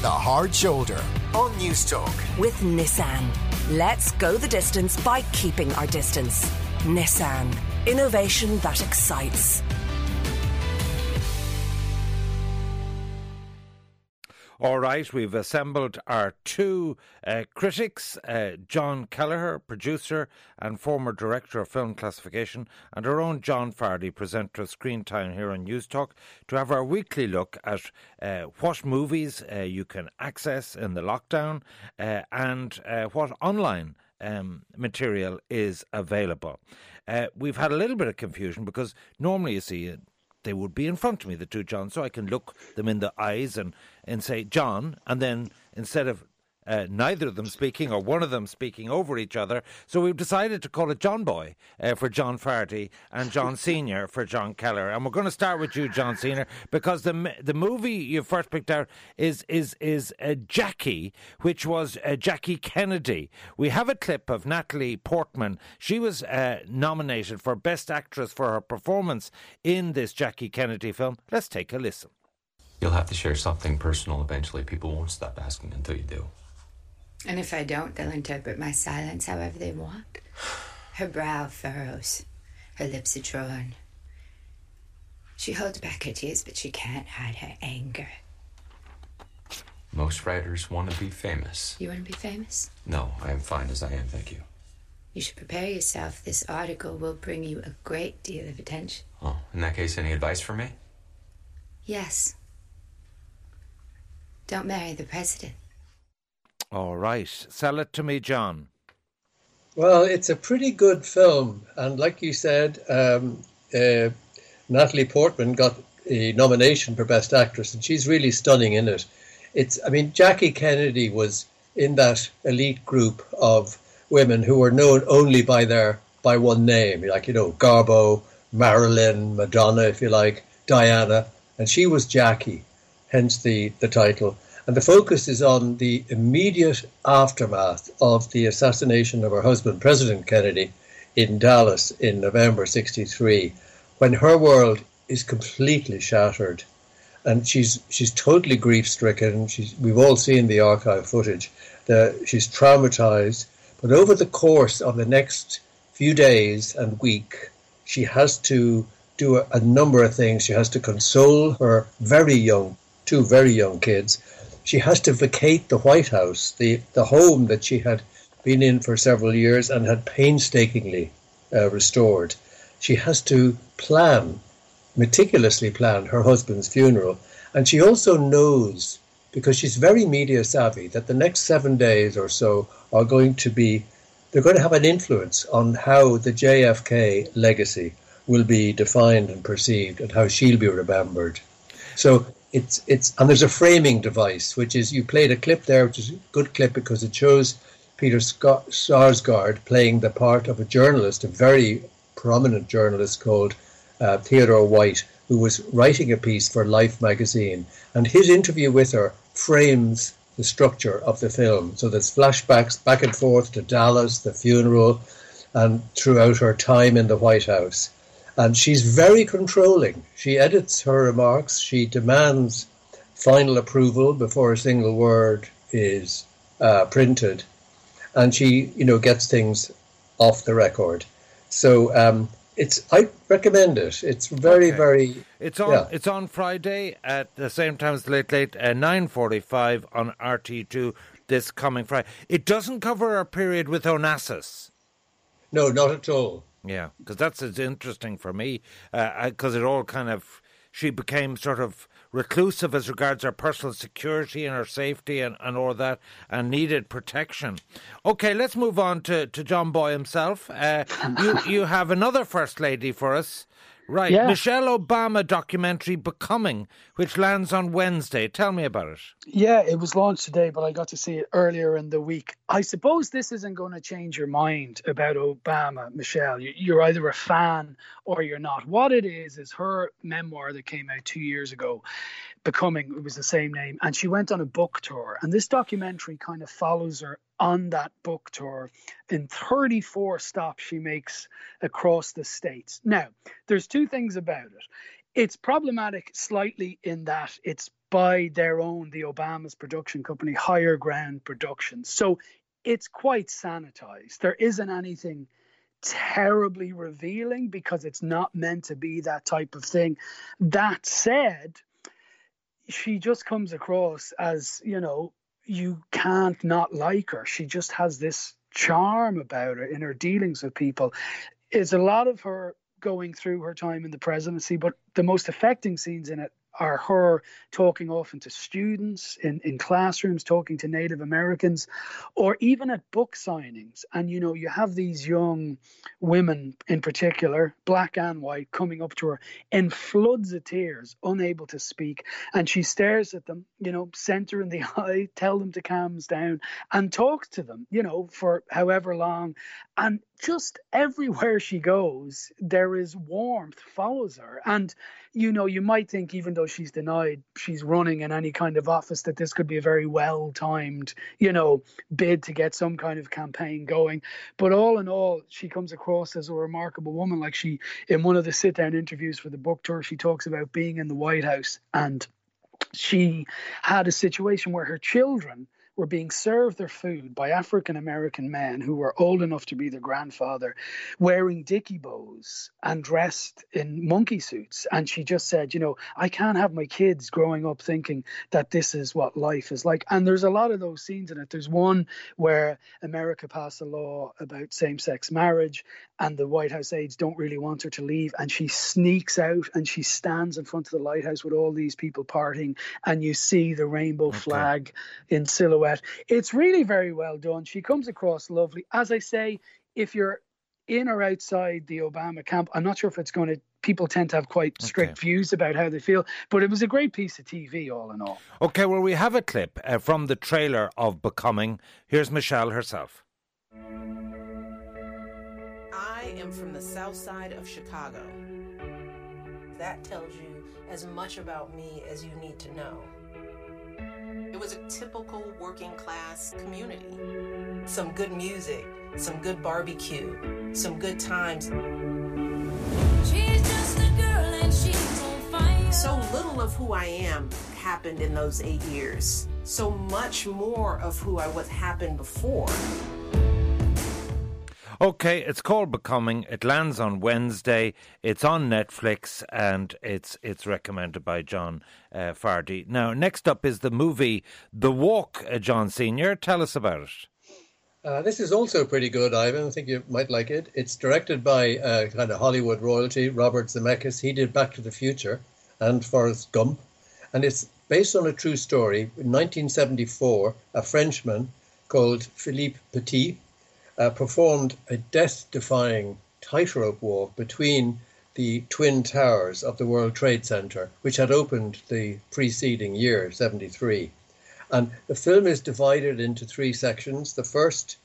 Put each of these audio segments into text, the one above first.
The Hard Shoulder on News Talk. With Nissan. Let's go the distance by keeping our distance. Nissan. Innovation that excites. All right, we've assembled our two uh, critics, uh, John Kelleher, producer and former director of film classification, and our own John Fardy, presenter of Screen Time here on News Talk, to have our weekly look at uh, what movies uh, you can access in the lockdown uh, and uh, what online um, material is available. we've had a little bit of confusion because normally you see they would be in front of me, the two Johns, so I can look them in the eyes and, and say, John, and then instead of uh, neither of them speaking or one of them speaking over each other. So we've decided to call it John Boy uh, for John Fardy and John Senior for John Kelleher. And we're going to start with you, John Senior, because the the movie you first picked out is is is uh, Jackie, which was uh, Jackie Kennedy. We have a clip of Natalie Portman. She was uh, nominated for Best Actress for her performance in this Jackie Kennedy film. Let's take a listen. You'll have to share something personal eventually. People won't stop asking until you do. And if I don't, they'll interpret my silence however they want. Her brow furrows, her lips are drawn. She holds back her tears, but she can't hide her anger. Most writers want to be famous. You want to be famous? No, I am fine as I am, thank you. You should prepare yourself. This article will bring you a great deal of attention. Oh, in that case, any advice for me? Yes. Don't marry the president. All right. Sell it to me, John. Well, it's a pretty good film. And like you said, um, uh, Natalie Portman got a nomination for Best Actress, and she's really stunning in it. It's, I mean, Jackie Kennedy was in that elite group of women who were known only by their by one name, like you know Garbo, Marilyn, Madonna, if you like, Diana, and she was Jackie, hence the the title. And the focus is on the immediate aftermath of the assassination of her husband, President Kennedy, in Dallas in November 63, when her world is completely shattered. And she's she's totally grief stricken. We've all seen the archive footage. The, she's traumatized. But over the course of the next few days and week, she has to do a, a number of things. She has to console her very young, two very young kids she has to vacate the White House, the, the home that she had been in for several years and had painstakingly uh, restored. She has to plan, meticulously plan her husband's funeral. And she also knows, because she's very media savvy, that the next seven days or so are going to be, they're going to have an influence on how the JFK legacy will be defined and perceived and how she'll be remembered. So it's it's and there's a framing device which is you played a clip there which is a good clip because it shows Peter Scott, Sarsgaard playing the part of a journalist, a very prominent journalist called uh, Theodore White, who was writing a piece for Life magazine, and his interview with her frames the structure of the film. So there's flashbacks back and forth to Dallas, the funeral, and throughout her time in the White House. And she's very controlling. She edits her remarks. She demands final approval before a single word is uh, printed. And she, you know, gets things off the record. So um, it's I recommend it. It's very, okay. very. It's on. Yeah. It's on Friday at the same time as Late Late at nine forty-five on RT two this coming Friday. It doesn't cover our period with Onassis. No, not at all. Yeah, because that's it's interesting for me because uh, it all kind of she became sort of reclusive as regards her personal security and her safety and, and all that and needed protection. Okay, let's move on to, to John Boy himself. Uh, you you have another first lady for us. Right, yeah. Michelle Obama documentary Becoming, which lands on Wednesday. Tell me about it. Yeah, it was launched today, but I got to see it earlier in the week. I suppose this isn't going to change your mind about Obama, Michelle. You're either a fan or you're not. What it is is her memoir that came out two years ago becoming it was the same name and she went on a book tour and this documentary kind of follows her on that book tour in 34 stops she makes across the states now there's two things about it it's problematic slightly in that it's by their own, the Obama's production company, Higher Ground Productions. So it's quite sanitized. There isn't anything terribly revealing because it's not meant to be that type of thing. That said, she just comes across as, you know, you can't not like her. She just has this charm about her in her dealings with people. It's a lot of her going through her time in the presidency, but the most affecting scenes in it are her talking often to students in, in classrooms, talking to Native Americans, or even at book signings. And you know, you have these young women in particular, black and white, coming up to her in floods of tears, unable to speak. And she stares at them, you know, center in the eye, tell them to calm down, and talks to them, you know, for however long. And just everywhere she goes, there is warmth follows her. And, you know, you might think, even though she's denied she's running in any kind of office, that this could be a very well timed, you know, bid to get some kind of campaign going. But all in all, she comes across as a remarkable woman. Like she, in one of the sit down interviews for the book tour, she talks about being in the White House and she had a situation where her children were being served their food by African American men who were old enough to be their grandfather, wearing dicky bows and dressed in monkey suits. And she just said, you know, I can't have my kids growing up thinking that this is what life is like. And there's a lot of those scenes in it. There's one where America passed a law about same sex marriage, and the White House aides don't really want her to leave. And she sneaks out and she stands in front of the White House with all these people partying, and you see the rainbow okay. flag in silhouette. It's really very well done. She comes across lovely. As I say, if you're in or outside the Obama camp, I'm not sure if it's going to. People tend to have quite strict okay. views about how they feel, but it was a great piece of TV, all in all. Okay, well, we have a clip uh, from the trailer of Becoming. Here's Michelle herself. I am from the south side of Chicago. That tells you as much about me as you need to know. It was a typical working class community. Some good music, some good barbecue, some good times. So little of who I am happened in those eight years. So much more of who I was happened before. Okay, it's called Becoming. It lands on Wednesday. It's on Netflix and it's it's recommended by John uh, Fardy. Now, next up is the movie The Walk, uh, John Senior. Tell us about it. Uh, this is also pretty good, Ivan. I think you might like it. It's directed by uh, kind of Hollywood royalty, Robert Zemeckis. He did Back to the Future and Forrest Gump. And it's based on a true story. In 1974, a Frenchman called Philippe Petit uh, performed a death defying tightrope walk between the twin towers of the World Trade Center, which had opened the preceding year, 73. And the film is divided into three sections. The first,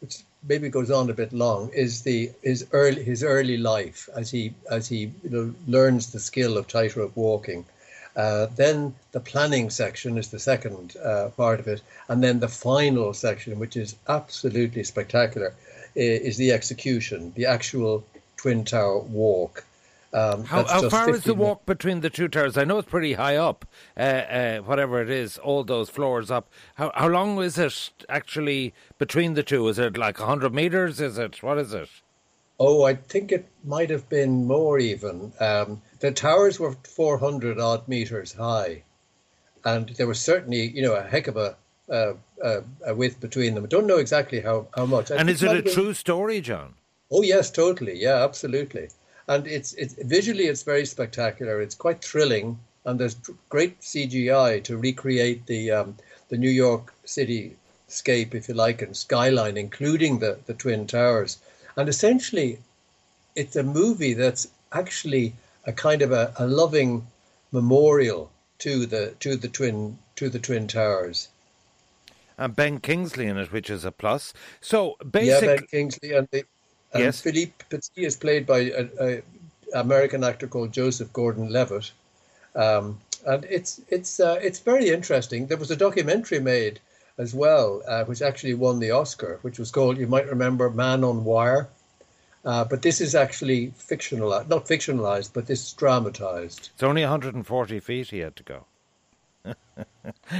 which maybe goes on a bit long, is the his early his early life as he as he you know, learns the skill of tightrope walking. Uh, then the planning section is the second uh, part of it, and then the final section, which is absolutely spectacular, is the execution, the actual Twin Tower walk. Um, how, how far is the walk between the two towers? I know it's pretty high up, uh, uh, whatever it is, all those floors up. How how long is it actually between the two? Is it like hundred meters? Is it what is it? Oh, I think it might have been more even. Um, the towers were 400 odd meters high, and there was certainly, you know, a heck of a, uh, uh, a width between them. I don't know exactly how, how much. I and is it a been... true story, John? Oh yes, totally. Yeah, absolutely. And it's it's visually it's very spectacular. It's quite thrilling, and there's great CGI to recreate the um, the New York City scape, if you like, and skyline, including the the twin towers. And essentially, it's a movie that's actually a kind of a, a loving memorial to the to the twin to the twin towers. And Ben Kingsley in it, which is a plus. So basically, yeah, Ben Kingsley and, the, and yes. Philippe Petit is played by an American actor called Joseph Gordon-Levitt, um, and it's it's uh, it's very interesting. There was a documentary made as well, uh, which actually won the Oscar, which was called you might remember Man on Wire. Uh, but this is actually fictionalized, not fictionalized, but this is dramatized. It's only 140 feet he had to go.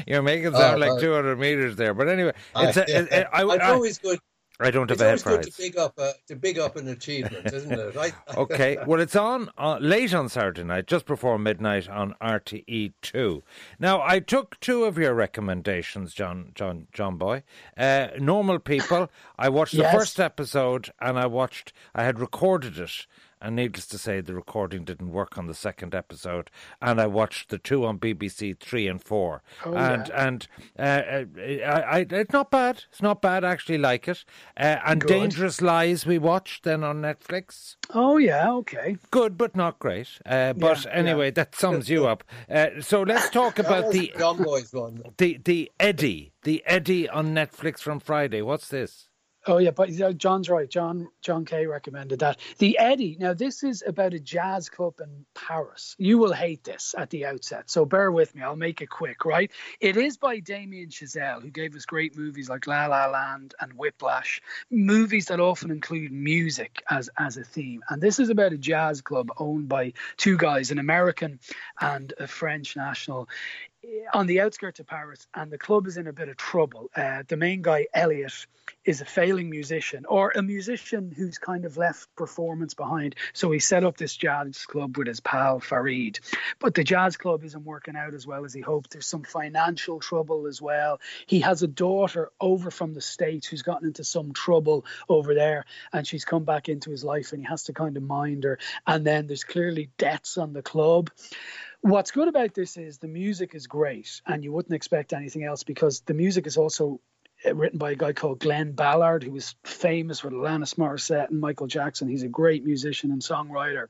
You're making it sound oh, like 200 meters there, but anyway, it's I, a, it, it, I, it's always good. I don't have it's a head for to big up a, to big up an achievement, isn't it? Right? okay. Well, it's on uh, late on Saturday night, just before midnight on RTE two. Now, I took two of your recommendations, John, John, John Boy. Uh, Normal People. I watched the yes. first episode, and I watched. I had recorded it and needless to say, the recording didn't work on the second episode. And I watched the two on BBC Three and Four, oh, and yeah. and uh, uh, I, I, it's not bad. It's not bad. I actually like it. Uh, and Good. Dangerous Lies we watched then on Netflix. Oh yeah, okay. Good, but not great. Uh, but yeah, anyway, yeah. that sums you up. Uh, so let's talk about the John Boy's one. The the Eddie, the Eddie on Netflix from Friday. What's this? Oh yeah, but John's right. John John Kay recommended that. The Eddie. Now this is about a jazz club in Paris. You will hate this at the outset, so bear with me. I'll make it quick. Right? It is by Damien Chazelle, who gave us great movies like La La Land and Whiplash, movies that often include music as as a theme. And this is about a jazz club owned by two guys, an American and a French national on the outskirts of Paris, and the club is in a bit of trouble. Uh, the main guy, Elliot, is a failing musician or a musician who's kind of left performance behind. So he set up this jazz club with his pal Farid. But the jazz club isn't working out as well as he hoped. There's some financial trouble as well. He has a daughter over from the States who's gotten into some trouble over there, and she's come back into his life, and he has to kind of mind her. And then there's clearly debts on the club. What's good about this is the music is great, and you wouldn't expect anything else because the music is also uh, written by a guy called Glen Ballard, who was famous with Alanis Morissette and Michael Jackson. He's a great musician and songwriter.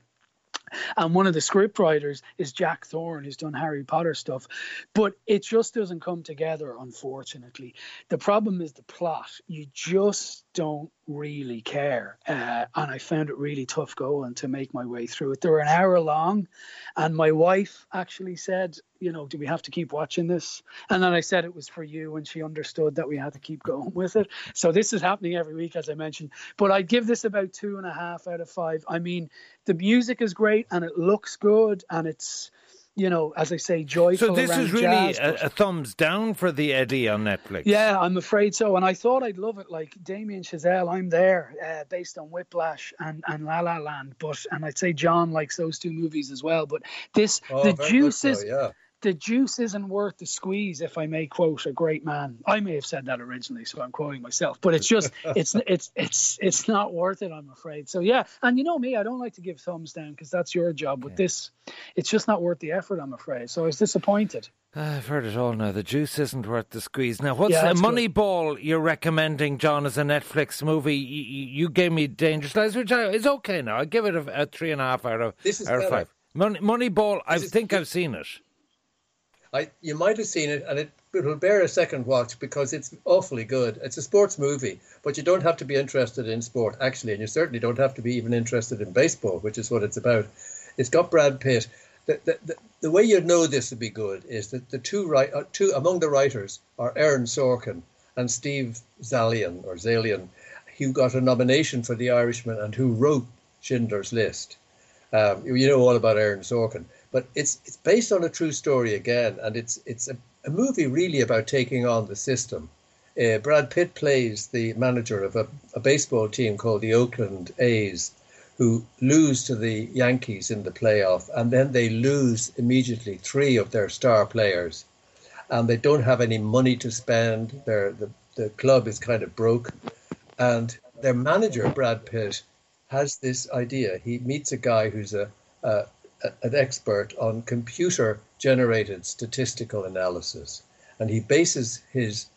And one of the script writers is Jack Thorne, who's done Harry Potter stuff. But it just doesn't come together, unfortunately. The problem is the plot. You just don't really care. Uh, and I found it really tough going to make my way through it. They were an hour long, and my wife actually said, you know, do we have to keep watching this? And then I said it was for you, and she understood that we had to keep going with it. So this is happening every week, as I mentioned. But I'd give this about two and a half out of five. I mean, the music is great, and it looks good, and it's you know, as I say, joyful. So this is really jazz, a, a, thumbs down for the Eddie on Netflix. Yeah, I'm afraid so. And I thought I'd love it, like Damien Chazelle. I'm there, uh, based on Whiplash and, and La La Land. But and I'd say John likes those two movies as well. But this, oh, the juices, so, yeah the juice isn't worth the squeeze if i may quote a great man i may have said that originally so i'm quoting myself but it's just it's it's it's it's not worth it i'm afraid so yeah and you know me i don't like to give thumbs down because that's your job but yeah. this it's just not worth the effort i'm afraid so i was disappointed I've heard it all now. The juice isn't worth the squeeze. Now, what's yeah, Moneyball you're recommending, John, as a Netflix movie? You, you gave me Dangerous Lies, which I, is okay now. I give it a, a, three and a half out of, out of five. Money, Moneyball, I think I've seen it. I, you might have seen it, and it, it will bear a second watch because it's awfully good. It's a sports movie, but you don't have to be interested in sport, actually, and you certainly don't have to be even interested in baseball, which is what it's about. It's got Brad Pitt. The, the, the, the way you know this would be good is that the two, right, uh, two among the writers are Aaron Sorkin and Steve Zaillian, or Zaillian, who got a nomination for The Irishman and who wrote Schindler's List. Um, you know all about Aaron Sorkin. But it's it's based on a true story again, and it's it's a, a movie really about taking on the system. Uh, Brad Pitt plays the manager of a, a baseball team called the Oakland A's, who lose to the Yankees in the playoff, and then they lose immediately three of their star players, and they don't have any money to spend. Their the, the club is kind of broke, and their manager Brad Pitt has this idea. He meets a guy who's a, a an expert on computer generated statistical analysis, and he bases his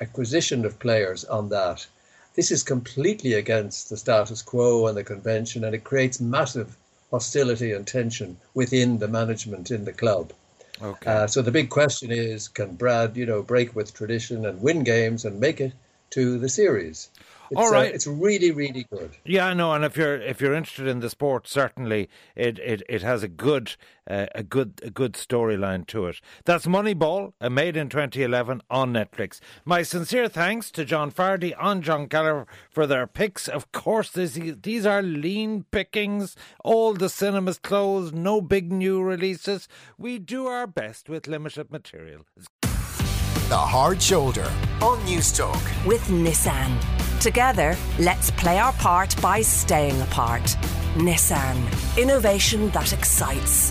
acquisition of players on that. This is completely against the status quo and the convention, and it creates massive hostility and tension within the management in the club. Okay. Uh, so the big question is, can Brad, you know, break with tradition and win games and make it to the series? It's, All right. Uh, it's really, really good. Yeah, I know. And if you're if you're interested in the sport, certainly it it, it has a good uh, a good a good storyline to it. That's Moneyball, uh, made in 2011 on Netflix. My sincere thanks to John Fardy and John Kelleher for their picks. Of course, this, these are lean pickings. All the cinemas closed. No big new releases. We do our best with limited material. The Hard Shoulder on News Talk. with Nissan. Together, let's play our part by staying apart. Nissan. Innovation that excites.